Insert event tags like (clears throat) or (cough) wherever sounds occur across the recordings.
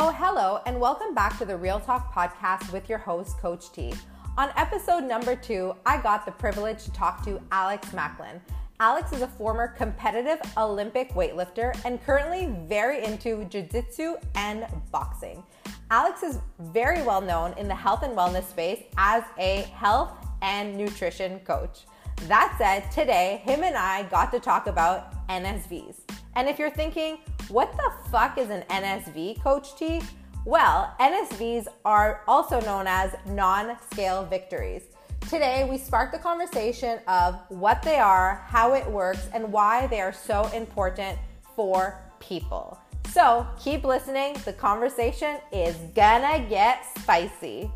Oh, hello, and welcome back to the Real Talk podcast with your host, Coach T. On episode number two, I got the privilege to talk to Alex Maclin. Alex is a former competitive Olympic weightlifter and currently very into jiu jitsu and boxing. Alex is very well known in the health and wellness space as a health and nutrition coach. That said, today, him and I got to talk about NSVs. And if you're thinking, what the fuck is an NSV, Coach T? Well, NSVs are also known as non scale victories. Today, we spark the conversation of what they are, how it works, and why they are so important for people. So keep listening, the conversation is gonna get spicy.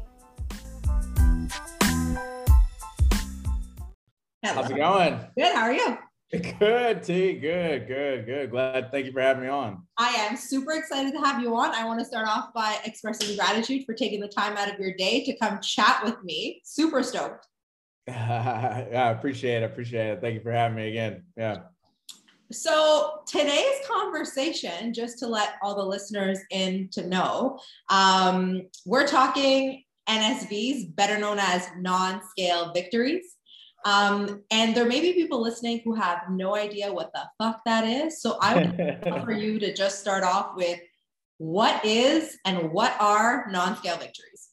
How's it going? Good, how are you? (laughs) Good, T. Good, good, good. Glad. Thank you for having me on. I am super excited to have you on. I want to start off by expressing gratitude for taking the time out of your day to come chat with me. Super stoked. (laughs) yeah, I appreciate it. Appreciate it. Thank you for having me again. Yeah. So today's conversation, just to let all the listeners in to know, um, we're talking NSVs, better known as non-scale victories. Um, and there may be people listening who have no idea what the fuck that is. So I would for you to just start off with what is and what are non-scale victories?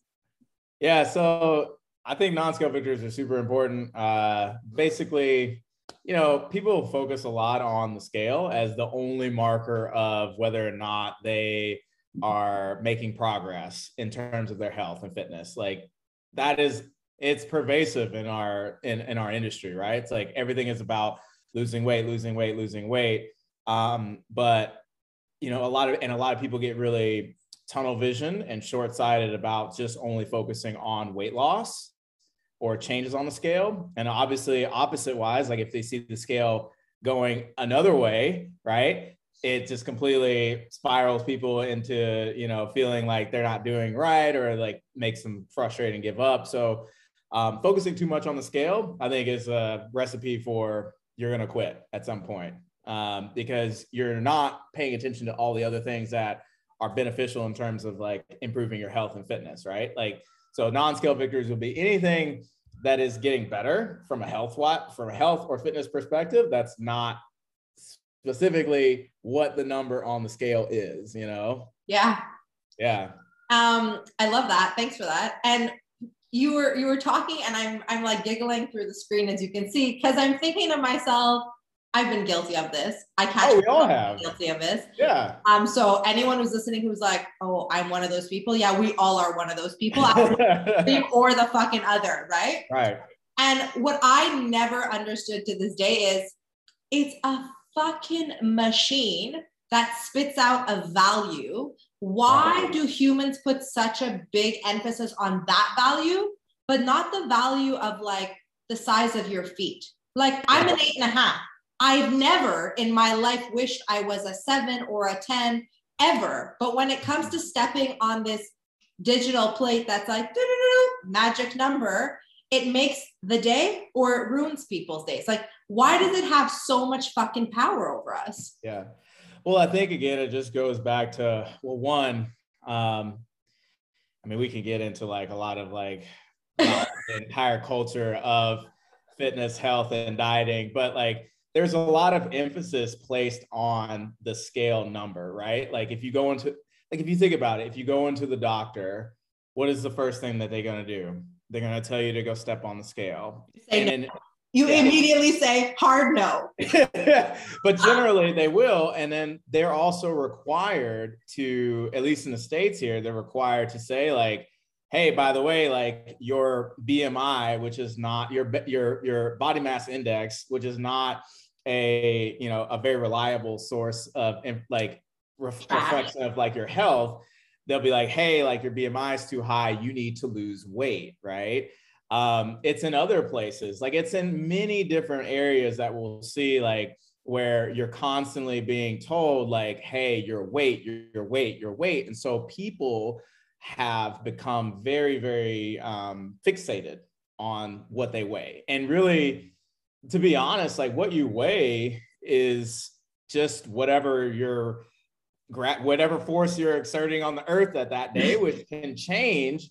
Yeah, so I think non-scale victories are super important. Uh, basically, you know, people focus a lot on the scale as the only marker of whether or not they are making progress in terms of their health and fitness. Like that is it's pervasive in our in, in our industry, right? It's like everything is about losing weight, losing weight, losing weight. Um, but you know, a lot of and a lot of people get really tunnel vision and short-sighted about just only focusing on weight loss or changes on the scale. And obviously, opposite wise, like if they see the scale going another way, right? It just completely spirals people into, you know, feeling like they're not doing right or like makes them frustrated and give up. So um, focusing too much on the scale, I think, is a recipe for you're going to quit at some point um, because you're not paying attention to all the other things that are beneficial in terms of like improving your health and fitness, right? Like, so non-scale victories would be anything that is getting better from a health what from a health or fitness perspective. That's not specifically what the number on the scale is, you know? Yeah. Yeah. Um, I love that. Thanks for that. And you were you were talking and I'm I'm like giggling through the screen as you can see because I'm thinking to myself I've been guilty of this. I catch oh, we all have guilty of this. Yeah. Um. So anyone who's listening who's like, oh, I'm one of those people. Yeah, we all are one of those people. (laughs) or the fucking other, right? Right. And what I never understood to this day is, it's a fucking machine that spits out a value why do humans put such a big emphasis on that value, but not the value of like the size of your feet? Like I'm an eight and a half. I've never in my life wished I was a seven or a 10 ever. But when it comes to stepping on this digital plate that's like magic number, it makes the day or it ruins people's days. Like, why does it have so much fucking power over us? Yeah. Well, I think again, it just goes back to well, one, um, I mean, we can get into like a lot of like the entire culture of fitness, health, and dieting, but like there's a lot of emphasis placed on the scale number, right? Like if you go into like if you think about it, if you go into the doctor, what is the first thing that they're gonna do? They're gonna tell you to go step on the scale. And, you yeah. immediately say hard no. (laughs) but generally they will. And then they're also required to, at least in the States here, they're required to say, like, hey, by the way, like your BMI, which is not your your your body mass index, which is not a you know a very reliable source of like reflection of like your health. They'll be like, hey, like your BMI is too high, you need to lose weight, right? Um, it's in other places. Like it's in many different areas that we'll see like where you're constantly being told like hey your weight your, your weight your weight. And so people have become very very um, fixated on what they weigh. And really to be honest like what you weigh is just whatever your whatever force you're exerting on the earth at that day, (laughs) which can change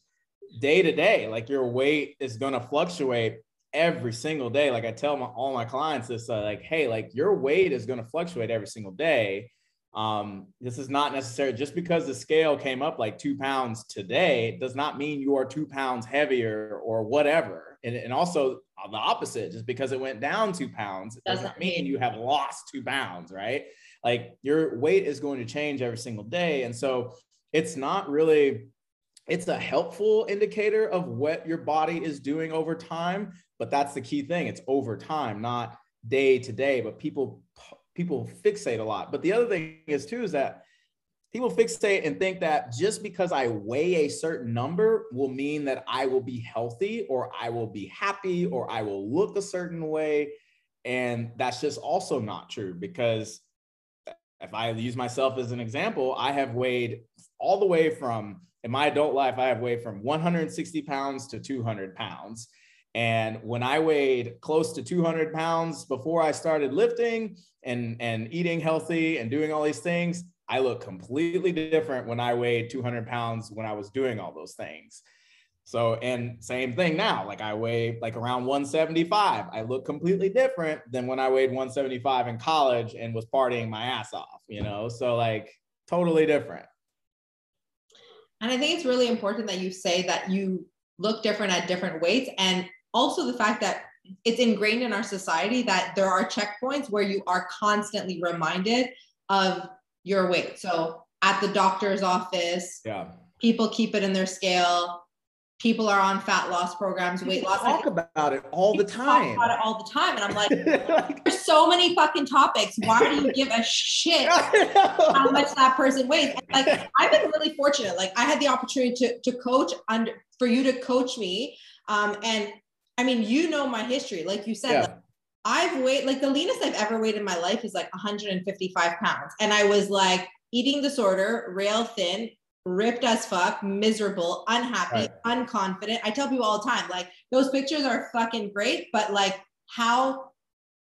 day to day. Like your weight is going to fluctuate every single day. Like I tell my, all my clients this, uh, like, hey, like your weight is going to fluctuate every single day. Um, this is not necessary just because the scale came up like two pounds today does not mean you are two pounds heavier or whatever. And, and also the opposite, just because it went down two pounds, it doesn't mean you have lost two pounds, right? Like your weight is going to change every single day. And so it's not really it's a helpful indicator of what your body is doing over time but that's the key thing. It's over time not day to day but people people fixate a lot. But the other thing is too is that people fixate and think that just because i weigh a certain number will mean that i will be healthy or i will be happy or i will look a certain way. And that's just also not true because if i use myself as an example i have weighed all the way from in my adult life, I have weighed from 160 pounds to 200 pounds. And when I weighed close to 200 pounds before I started lifting and, and eating healthy and doing all these things, I look completely different when I weighed 200 pounds when I was doing all those things. So, and same thing now, like I weigh like around 175. I look completely different than when I weighed 175 in college and was partying my ass off, you know? So, like, totally different. And I think it's really important that you say that you look different at different weights. And also the fact that it's ingrained in our society that there are checkpoints where you are constantly reminded of your weight. So at the doctor's office, yeah. people keep it in their scale people are on fat loss programs, weight loss. Talk about it all the time. Talk about it all the time, and I'm like, (laughs) (laughs) there's so many fucking topics. Why do you give a shit (laughs) how much that person weighs? And like, I've been really fortunate. Like, I had the opportunity to to coach under for you to coach me, um, and I mean, you know my history. Like you said, yeah. like, I've weighed like the leanest I've ever weighed in my life is like 155 pounds, and I was like eating disorder, rail thin, ripped as fuck, miserable, unhappy, right. unconfident. I tell people all the time, like those pictures are fucking great, but like how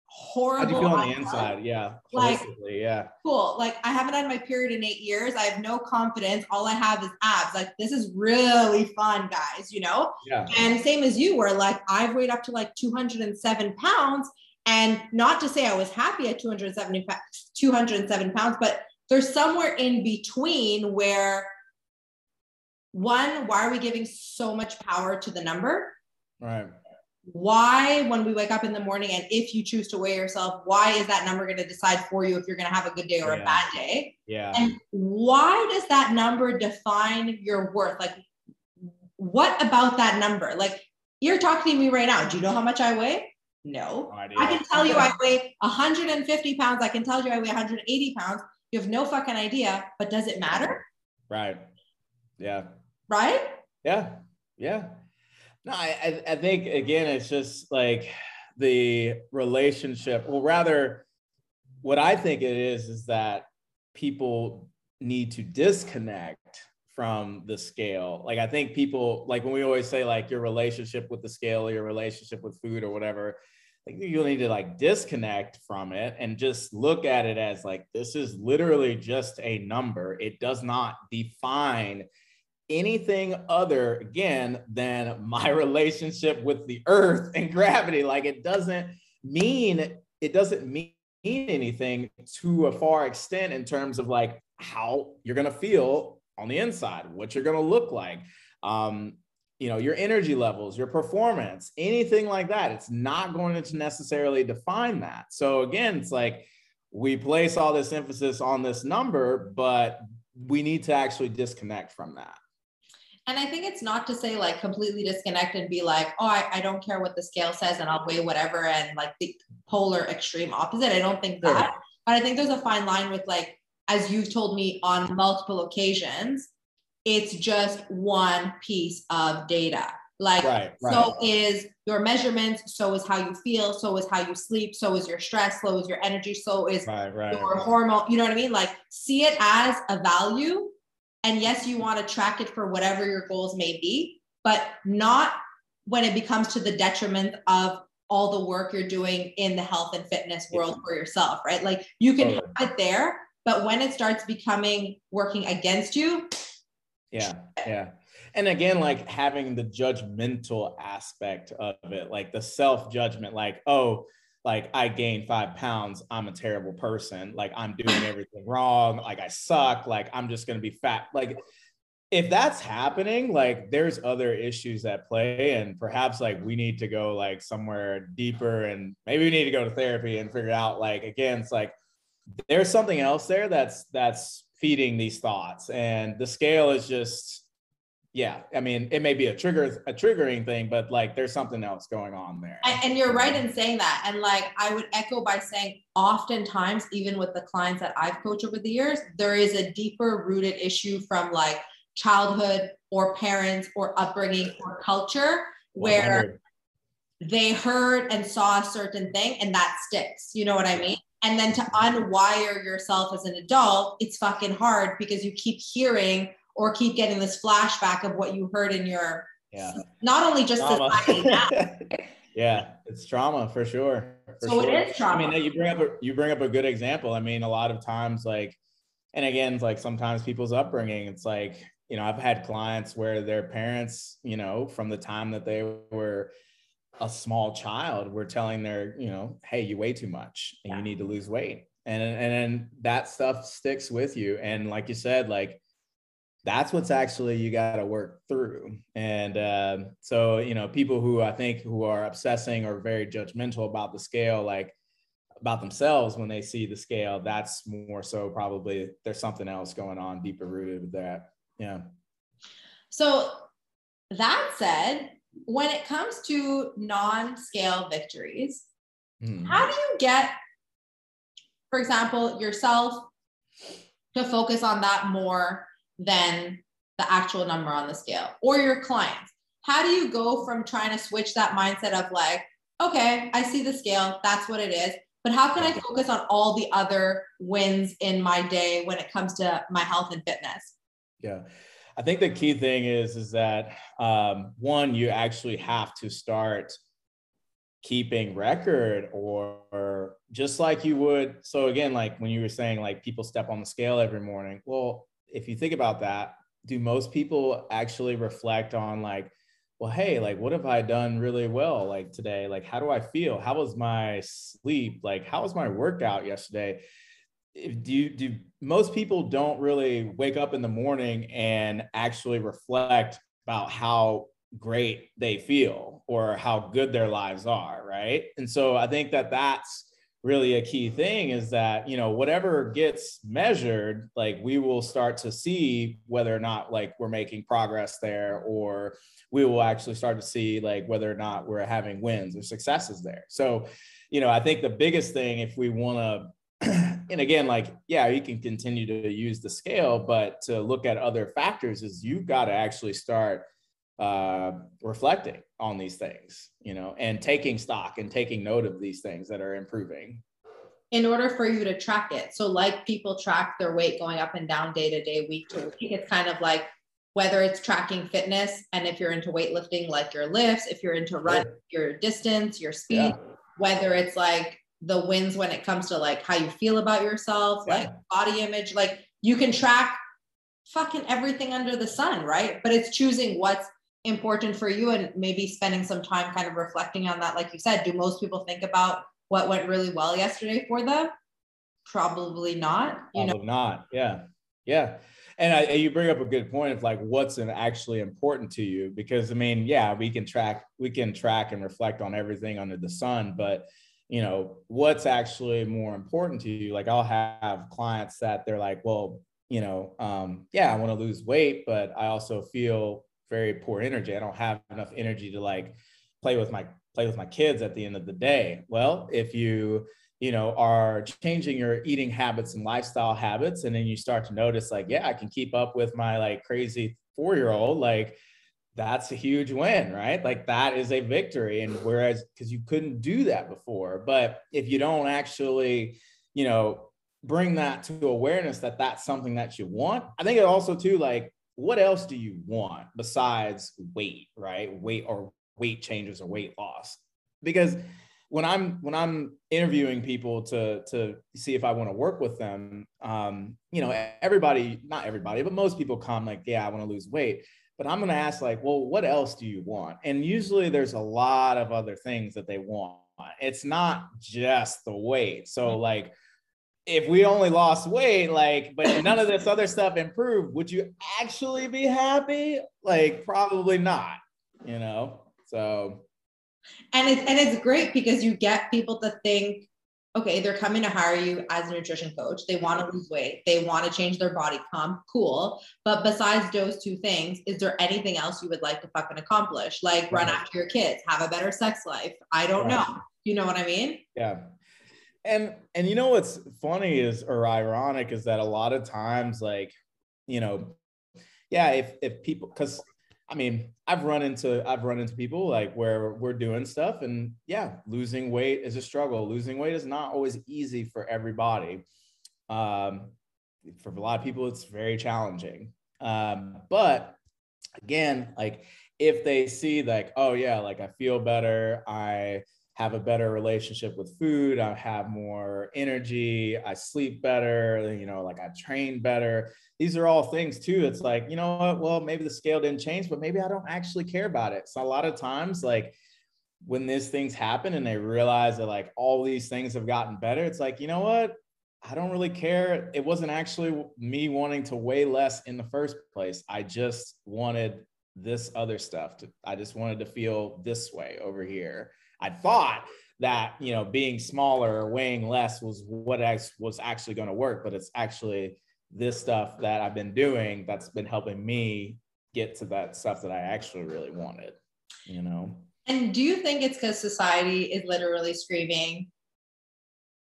horrible. How do you feel on the inside? Yeah. Like, yeah. Cool. Like I haven't had my period in eight years. I have no confidence. All I have is abs. Like this is really fun, guys, you know? Yeah. And same as you were like, I've weighed up to like 207 pounds. And not to say I was happy at 270, 207 pounds, but there's somewhere in between where one, why are we giving so much power to the number? Right. Why, when we wake up in the morning, and if you choose to weigh yourself, why is that number going to decide for you if you're going to have a good day or yeah. a bad day? Yeah. And why does that number define your worth? Like, what about that number? Like, you're talking to me right now. Do you know how much I weigh? No. no I can tell you I weigh 150 pounds. I can tell you I weigh 180 pounds. You have no fucking idea, but does it matter? Right. Yeah right? Yeah, yeah. No, I, I think again, it's just like the relationship. Well, rather, what I think it is is that people need to disconnect from the scale. Like I think people like when we always say like your relationship with the scale, your relationship with food or whatever, think you need to like disconnect from it and just look at it as like this is literally just a number. It does not define anything other again than my (laughs) relationship with the earth and gravity. Like it doesn't mean it doesn't mean anything to a far extent in terms of like how you're going to feel on the inside what you're going to look like um you know your energy levels your performance anything like that. It's not going to necessarily define that. So again it's like we place all this emphasis on this number but we need to actually disconnect from that and I think it's not to say like completely disconnect and be like, oh, I, I don't care what the scale says and I'll weigh whatever and like the polar extreme opposite. I don't think that. But I think there's a fine line with like, as you've told me on multiple occasions, it's just one piece of data. Like, right, right. so is your measurements, so is how you feel, so is how you sleep, so is your stress, so is your energy, so is right. your hormone. You know what I mean? Like, see it as a value and yes, you want to track it for whatever your goals may be, but not when it becomes to the detriment of all the work you're doing in the health and fitness world for yourself, right? Like you can have it there, But when it starts becoming working against you, yeah, yeah. And again, like having the judgmental aspect of it, like the self judgment, like, oh, like I gained five pounds, I'm a terrible person. Like I'm doing everything wrong. Like I suck. Like I'm just to be fat. Like if that's happening, like there's other issues at play, and perhaps like we need to go like somewhere deeper, and maybe we need to go to therapy and figure out like again, it's like there's something else there that's that's feeding these thoughts, and the scale is just yeah i mean it may be a trigger a triggering thing but like there's something else going on there and, and, you're right in saying that and like i would echo by saying oftentimes even with the clients that i've coached over the years there is a deeper rooted issue from like childhood or parents or upbringing or culture where 100. they heard and saw a certain thing and that sticks. You know what I mean? And then to unwire yourself as an adult, it's fucking hard because you keep hearing or keep getting this flashback of what you heard in your yeah. not only just (laughs) yeah, it's trauma for sure. For so sure. it is trauma. I mean, you bring up a, you bring up a good example. I mean, a lot of times, like, and again, like sometimes people's upbringing, it's like you know, I've had clients where their parents, you know, from the time that they were a small child, were telling their, you know, hey, you weigh too much and yeah. you need to lose weight. And and then that stuff sticks with you. And like you said, like that's what's actually you got to work through. And uh, so, you know, people who I think who are obsessing or very judgmental about the scale, like about themselves when they see the scale, that's more so probably there's something else going on deeper rooted with that. Yeah. So that said, when it comes to non-scale victories, mm. how do you get, for example, yourself to focus on that more than the actual number on the scale or your clients? How do you go from trying to switch that mindset of like, okay, I see the scale, that's what it is, but how can I focus on all the other wins in my day when it comes to my health and fitness? Yeah. I think the key thing is is that um, one, you actually have to start keeping record or, or just like you would. So again, like when you were saying like people step on the scale every morning. Well, if you think about that, do most people actually reflect on like, well, hey, like what have I done really well like today? Like how do I feel? How was my sleep? Like how was my workout yesterday? do you do most people don't really wake up in the morning and actually reflect about how great they feel or how good their lives are right and so i think that that's really a key thing is that you know whatever gets measured like we will start to see whether or not like we're making progress there or we will actually start to see like whether or not we're having wins or successes there. So you know i think the biggest thing if we want (clears throat) to and again, like, yeah, you can continue to use the scale, but to look at other factors is you've got to actually start uh, reflecting on these things, you know, and taking stock and taking note of these things that are improving. In order for you to track it. So, like people track their weight going up and down day to day, week to week, it's kind of like whether it's tracking fitness and if you're into weightlifting, like your lifts, if you're into run, your distance, your speed, yeah. whether it's like the wins when it comes to like how you feel about yourself, yeah. like body image. Like you can track fucking everything under the sun, right? But it's choosing what's important for you and maybe spending some time kind of reflecting on that. Like you said, do most people think about what went really well yesterday for them? Probably not. You Probably know, not. Yeah. Yeah. And I, you bring up a good point of like what's actually important to you because I mean, yeah, we can track, we can track and reflect on everything under the sun, but you know what's actually more important to you like i'll have clients that they're like well you know um, yeah i want to lose weight but i also feel very poor energy i don't have enough energy to like play with my play with my kids at the end of the day well if you you know are changing your eating habits and lifestyle habits and then you start to notice like yeah i can keep up with my like crazy four year old like that's a huge win, right? Like that is a victory. And whereas, because you couldn't do that before, but if you don't actually, you know, bring that to awareness that that's something that you want, I think it also too, like, what else do you want besides weight, right? Weight or weight changes or weight loss? Because when I'm when I'm interviewing people to to see if I want to work with them, um, you know, everybody, not everybody, but most people come like, yeah, I want to lose weight. But I'm going to ask like, well, what else do you want? And usually there's a lot of other things that they want. It's not just the weight. So like if we only lost weight, like, but none of this other stuff improved, would you actually be happy? Like, probably not, you know? So, and it's and it's great because you get people to think, okay, they're coming to hire you as a nutrition coach. They want to lose weight, they want to change their body comp, cool. But besides those two things, is there anything else you would like to fucking accomplish? Like run after your kids, have a better sex life. I don't right. know. You know what I mean? Yeah and and you know what's funny is or ironic is that a lot of times like you know yeah if if people because i mean i've run into i've run into people like where we're doing stuff and yeah losing weight is a struggle. Losing weight is not always easy for everybody. Um for a lot of people it's very challenging. Um but again like if they see like oh yeah like i feel better i have a better relationship with food. I have more energy. I sleep better. You know, like I train better. These are all things too. It's like, you know what? Well, maybe the scale didn't change, but maybe I don't actually care about it. So a lot of times, like when these things happen and they realize that like all these things have gotten better, it's like, you know what? I don't really care. It wasn't actually me wanting to weigh less in the first place. I just wanted this other stuff. To, I just wanted to feel this way over here I thought that you know being smaller or weighing less was what I was actually going to work, but it's actually this stuff that I've been doing that's been helping me get to that stuff that I actually really wanted. You know. And do you think it's because society is literally screaming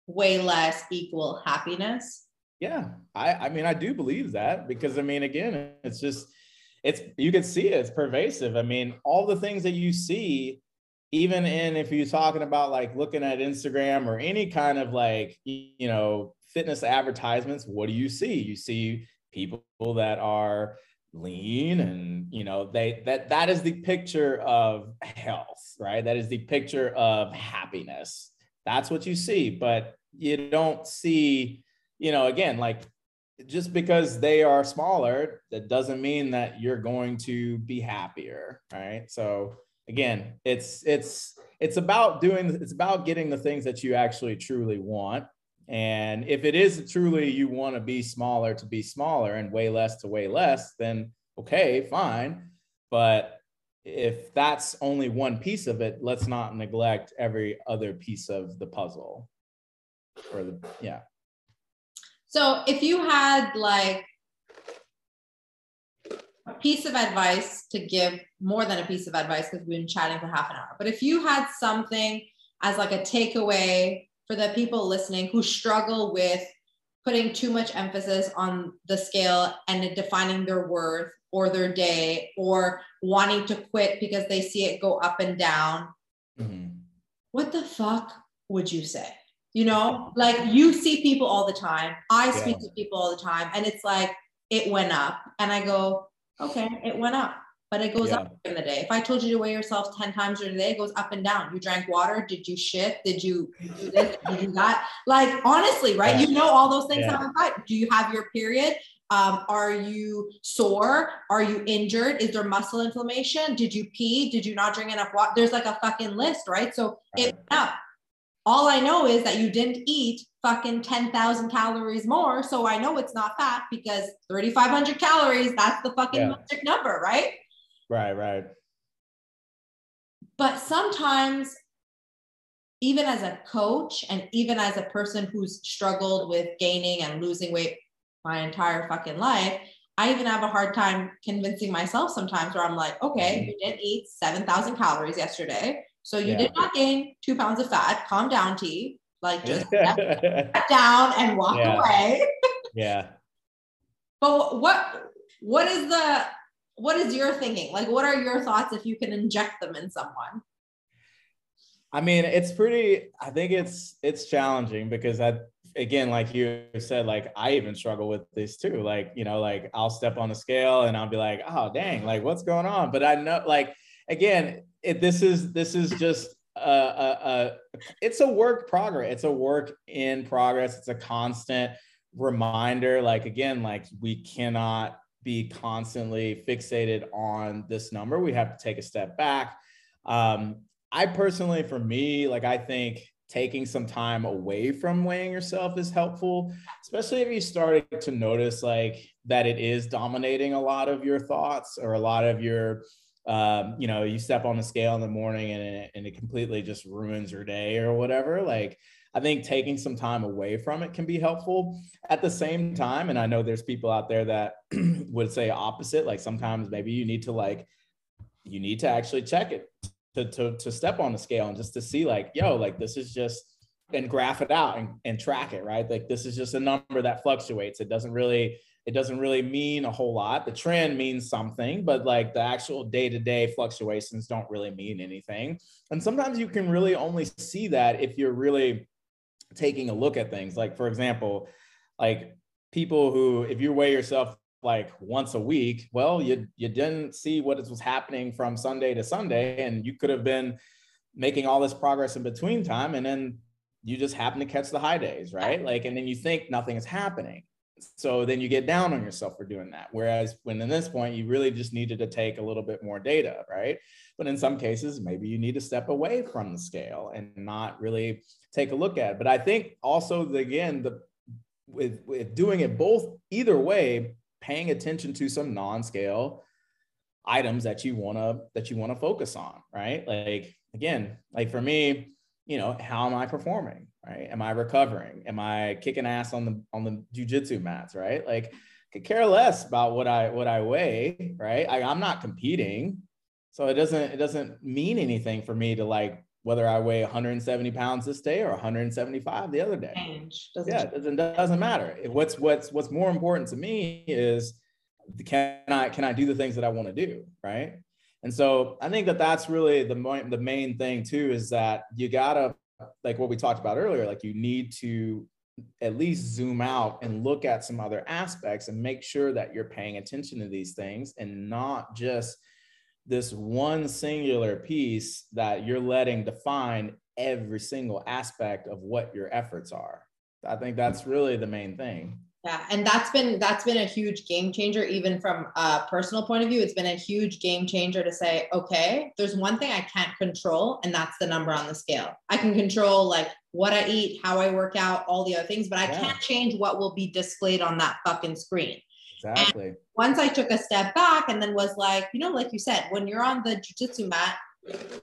way less equal happiness? Yeah, I I mean I do believe that because I mean again it's just it's you can see it, it's pervasive. I mean all the things that you see even in if you're talking about like looking at Instagram or any kind of like, you know, fitness advertisements, what do you see? You see people that are lean and you know they that that is the picture of health right? That is the picture of happiness. That's what you see but you don't see you know again like just because they are smaller that doesn't mean that you're going to be happier right? So again, it's it's it's about doing it's about getting the things that you actually truly want. And if it is truly you want to be smaller to be smaller and weigh less to weigh less, then okay, fine. But if that's only one piece of it, let's not neglect every other piece of the puzzle. Or the yeah. So if you had like piece of advice to give more than a piece of advice because we've been chatting for half an hour. But if you had something as like a takeaway for the people listening who struggle with putting too much emphasis on the scale and defining their worth or their day or wanting to quit because they see it go up and down, mm-hmm. what the fuck would you say? You know, like you see people all the time. I speak yeah. to people all the time, and it's like it went up. And I go, okay, it went up, but it goes yeah. up in the day. If I told you to weigh yourself 10 times during a day, it goes up and down. You drank water. Did you shit? Did you do this? Did you that? Like, honestly, right? Yeah. You know all those things yeah. Do you have your period? Um, are you sore? Are you injured? Is there muscle inflammation? Did you pee? Did you not drink enough water? There's like a fucking list, right? So right. it went up. All I know is that you didn't eat fucking 10,000 calories more. So I know it's not fat because 3,500 calories, that's the fucking yeah. magic number, right? Right, right. But sometimes, even as a coach and even as a person who's struggled with gaining and losing weight my entire fucking life, I even have a hard time convincing myself sometimes where I'm like, okay, mm-hmm. you didn't eat 7,000 calories yesterday. So you yeah. did not gain two pounds of fat. Calm down, T. Like just (laughs) step down and walk yeah. away. (laughs) yeah. But what what is the what is your thinking? Like what are your thoughts if you can inject them in someone? I mean, it's pretty I think it's it's challenging because I again like you said like I even struggle with this too. Like, you know, like I'll step on the scale and I'll be like, "Oh, dang, like what's going on?" But I know like again, it, this is this is just a, a, a, it's a work progress. It's a work in progress. It's a constant reminder. Like again, like we cannot be constantly fixated on this number. We have to take a step back. Um, I personally, for me, like I think taking some time away from weighing yourself is helpful, especially if you started to notice like that it is dominating a lot of your thoughts or a lot of your um, you know, you step on the scale in the morning and it, and it completely just ruins your day or whatever. Like, I think taking some time away from it can be helpful. At the same time, and I know there's people out there that (clears throat) would say opposite. Like sometimes maybe you need to like, you need to actually check it to, to, to step on the scale and just to see like, yo, like this is just, and graph it out and, and track it, right? Like this is just a number that fluctuates. It doesn't really, it doesn't really mean a whole lot. The trend means something, but like the actual day to day fluctuations don't really mean anything. And sometimes you can really only see that if you're really taking a look at things. Like, for example, like people who, if you weigh yourself like once a week, well, you you didn't see what was happening from Sunday to Sunday, and you could have been making all this progress in between time, and then you just happen to catch the high days, right? Like, and then you think nothing is happening. So then you get down on yourself for doing that. Whereas when in this point, you really just needed to take a little bit more data, right? But in some cases, maybe you need to step away from the scale and not really take a look at it. But I think also the, again, the with, with doing it both either way, paying attention to some non-scale items that you want to that you want to focus on right like again like for me you know how am i performing right am i recovering am i kicking ass on the on the jujitsu mats right like could care less about what i what i weigh right I, i'm not competing so it doesn't it doesn't mean anything for me to like whether I weigh 170 pounds this day or 175 the other day. Change. Doesn't yeah, it doesn't, doesn't matter. What's what's what's more important to me is can I can I do the things that I want to do, right? And so I think that that's really the the main thing too is that you gotta like what we talked about earlier, like you need to at least zoom out and look at some other aspects and make sure that you're paying attention to these things and not just this one singular piece that you're letting define every single aspect of what your efforts are. I think that's really the main thing. Yeah, and that's been that's been a huge game changer even from a personal point of view. It's been a huge game changer to say, okay, there's one thing I can't control and that's the number on the scale. I can control like what I eat, how I work out, all the other things, but I yeah. can't change what will be displayed on that fucking screen. Exactly. And once I took a step back and then was like, you know, like you said, when you're on the jujitsu mat,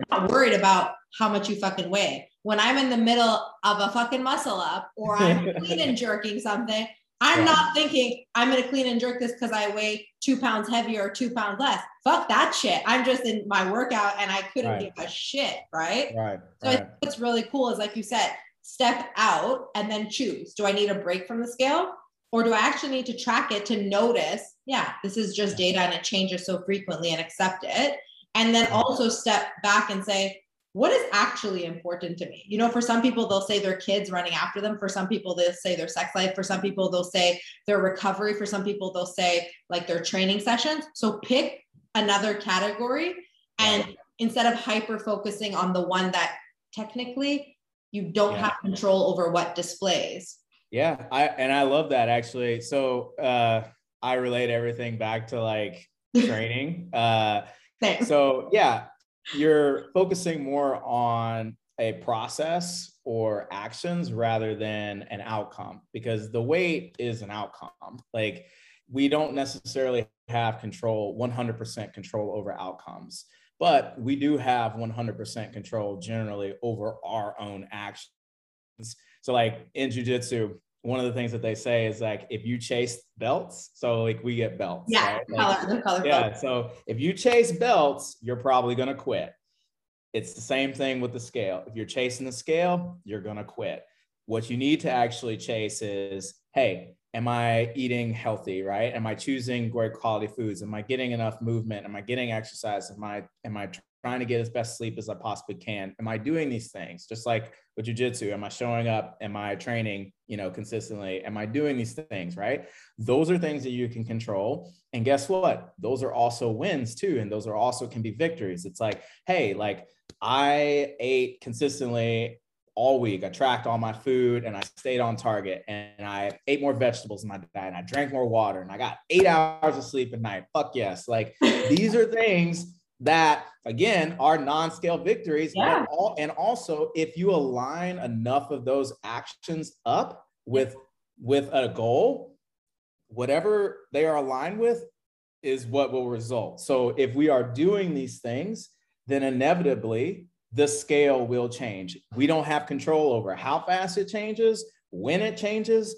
not worried about how much you fucking weigh. When I'm in the middle of a fucking muscle up or I'm (laughs) clean and jerking something, I'm yeah. not thinking I'm going to clean and jerk this because I weigh two pounds heavier or two pounds less. Fuck that shit. I'm just in my workout and I couldn't right. give a shit. Right. Right. So right. what's really cool is like you said, step out and then choose. Do I need a break from the scale? Or do I actually need to track it to notice, yeah, this is just data and it changes so frequently and accept it? And then also step back and say, what is actually important to me? You know, for some people, they'll say their kids running after them. For some people, they'll say their sex life. For some people, they'll say their recovery. For some people, they'll say like their training sessions. So pick another category and instead of hyper focusing on the one that technically you don't yeah. have control over what displays yeah, I and I love that actually. So uh I relate everything back to like (laughs) training. uh Thanks. so yeah, you're focusing more on a process or actions rather than an outcome because the weight is an outcome. Like we don't necessarily have control 100% control over outcomes but we do have 100% control generally over our own actions so like in jujitsu one of the things that they say is like if you chase belts, so like we get belts. Yeah, right? like, color, color yeah. So if you chase belts, you're probably gonna quit. It's the same thing with the scale. If you're chasing the scale, you're gonna quit. What you need to actually chase is, hey, am I eating healthy? Right? Am I choosing great quality foods? Am I getting enough movement? Am I getting exercise? Am I am I trying to get as best sleep as I possibly can? Am I doing these things? Just like with jujitsu, am I showing up? Am I training, you know, consistently? Am I doing these things? Right. Those are things that you can control. And guess what? Those are also wins too. And those are also can be victories. It's like, hey, like I ate consistently all week. I tracked all my food and I stayed on target and I ate more vegetables in my diet and I drank more water and I got eight hours of sleep at night. Fuck yes. Like these are things that again are non-scale victories. Yeah. And, all, and also if you align enough of those actions up with with a goal, whatever they are aligned with is what will result. So if we are doing these things, then inevitably the scale will change. We don't have control over how fast it changes, when it changes,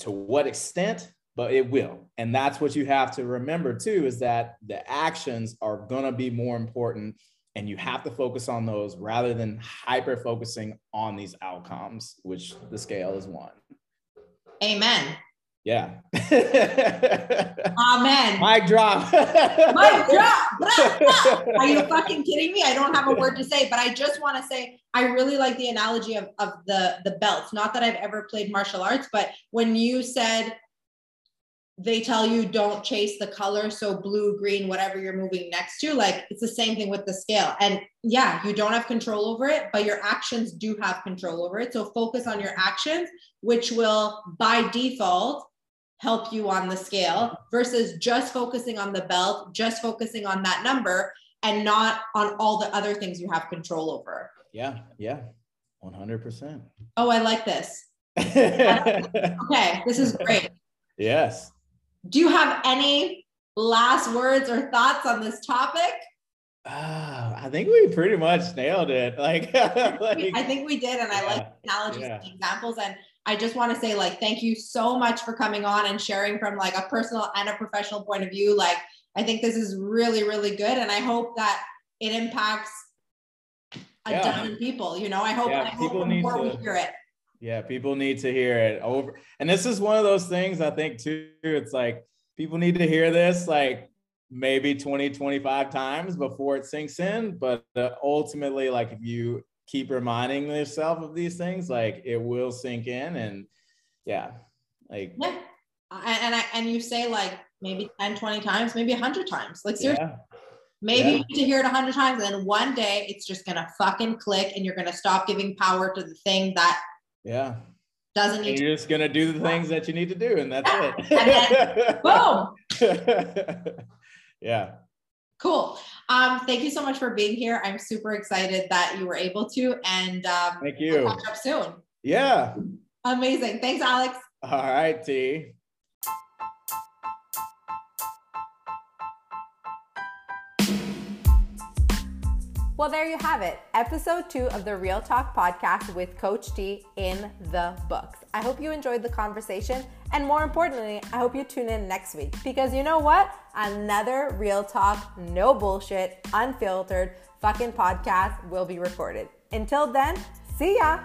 to what extent, but it will. And that's what you have to remember too is that the actions are going to be more important and you have to focus on those rather than hyper focusing on these outcomes, which the scale is one. Amen. Yeah. Amen. (laughs) Mic drop. (laughs) Mic drop. Blah, blah. Are you fucking kidding me? I don't have a word to say, but I just want to say I really like the analogy of, of the the belts. Not that I've ever played martial arts, but when you said they tell you don't chase the color, so blue, green, whatever you're moving next to, like it's the same thing with the scale. And yeah, you don't have control over it, but your actions do have control over it. So focus on your actions, which will by default help you on the scale versus just focusing on the belt, just focusing on that number and not on all the other things you have control over. Yeah, yeah, 100%. Oh, I like this. (laughs) okay, this is great. Yes. Do you have any last words or thoughts on this topic? Uh, I think we pretty much nailed it. (laughs) Like, like I think we did, and I Yeah, like analogies yeah. and examples. And I just want to say, like, thank you so much for coming on and sharing from like a personal and a professional point of view. Like, I think this is really, really good, and I hope that it impacts a Yeah. dozen people. You know, I hope, I hope people need more we to- hear it. Yeah, people need to hear it over. And this is one of those things I think too. It's like people need to hear this like maybe 20, 25 times before it sinks in. But uh, ultimately, like if you keep reminding yourself of these things, like it will sink in. And yeah, like, Yeah, and I, and you say like maybe 10, 20 times, maybe 100 times. Like, seriously. yeah, Maybe Yeah. you need to hear it a hundred times, and then one day it's just gonna fucking click, and you're gonna stop giving power to the thing that yeah. doesn't need to. you're just going to do the things that you need to do. And that's it. (laughs) Boom! (laughs) yeah. Cool. Um, thank you so much for being here. I'm super excited that you were able to, and um, Thank we'll you. catch up soon. Yeah. Amazing. Thanks, Alex. All right, T. Well, there you have it. Episode two of the Real Talk podcast with Coach T in the books. I hope you enjoyed the conversation. And more importantly, I hope you tune in next week because you know what? Another Real Talk, no bullshit, unfiltered fucking podcast will be recorded. Until then, see ya.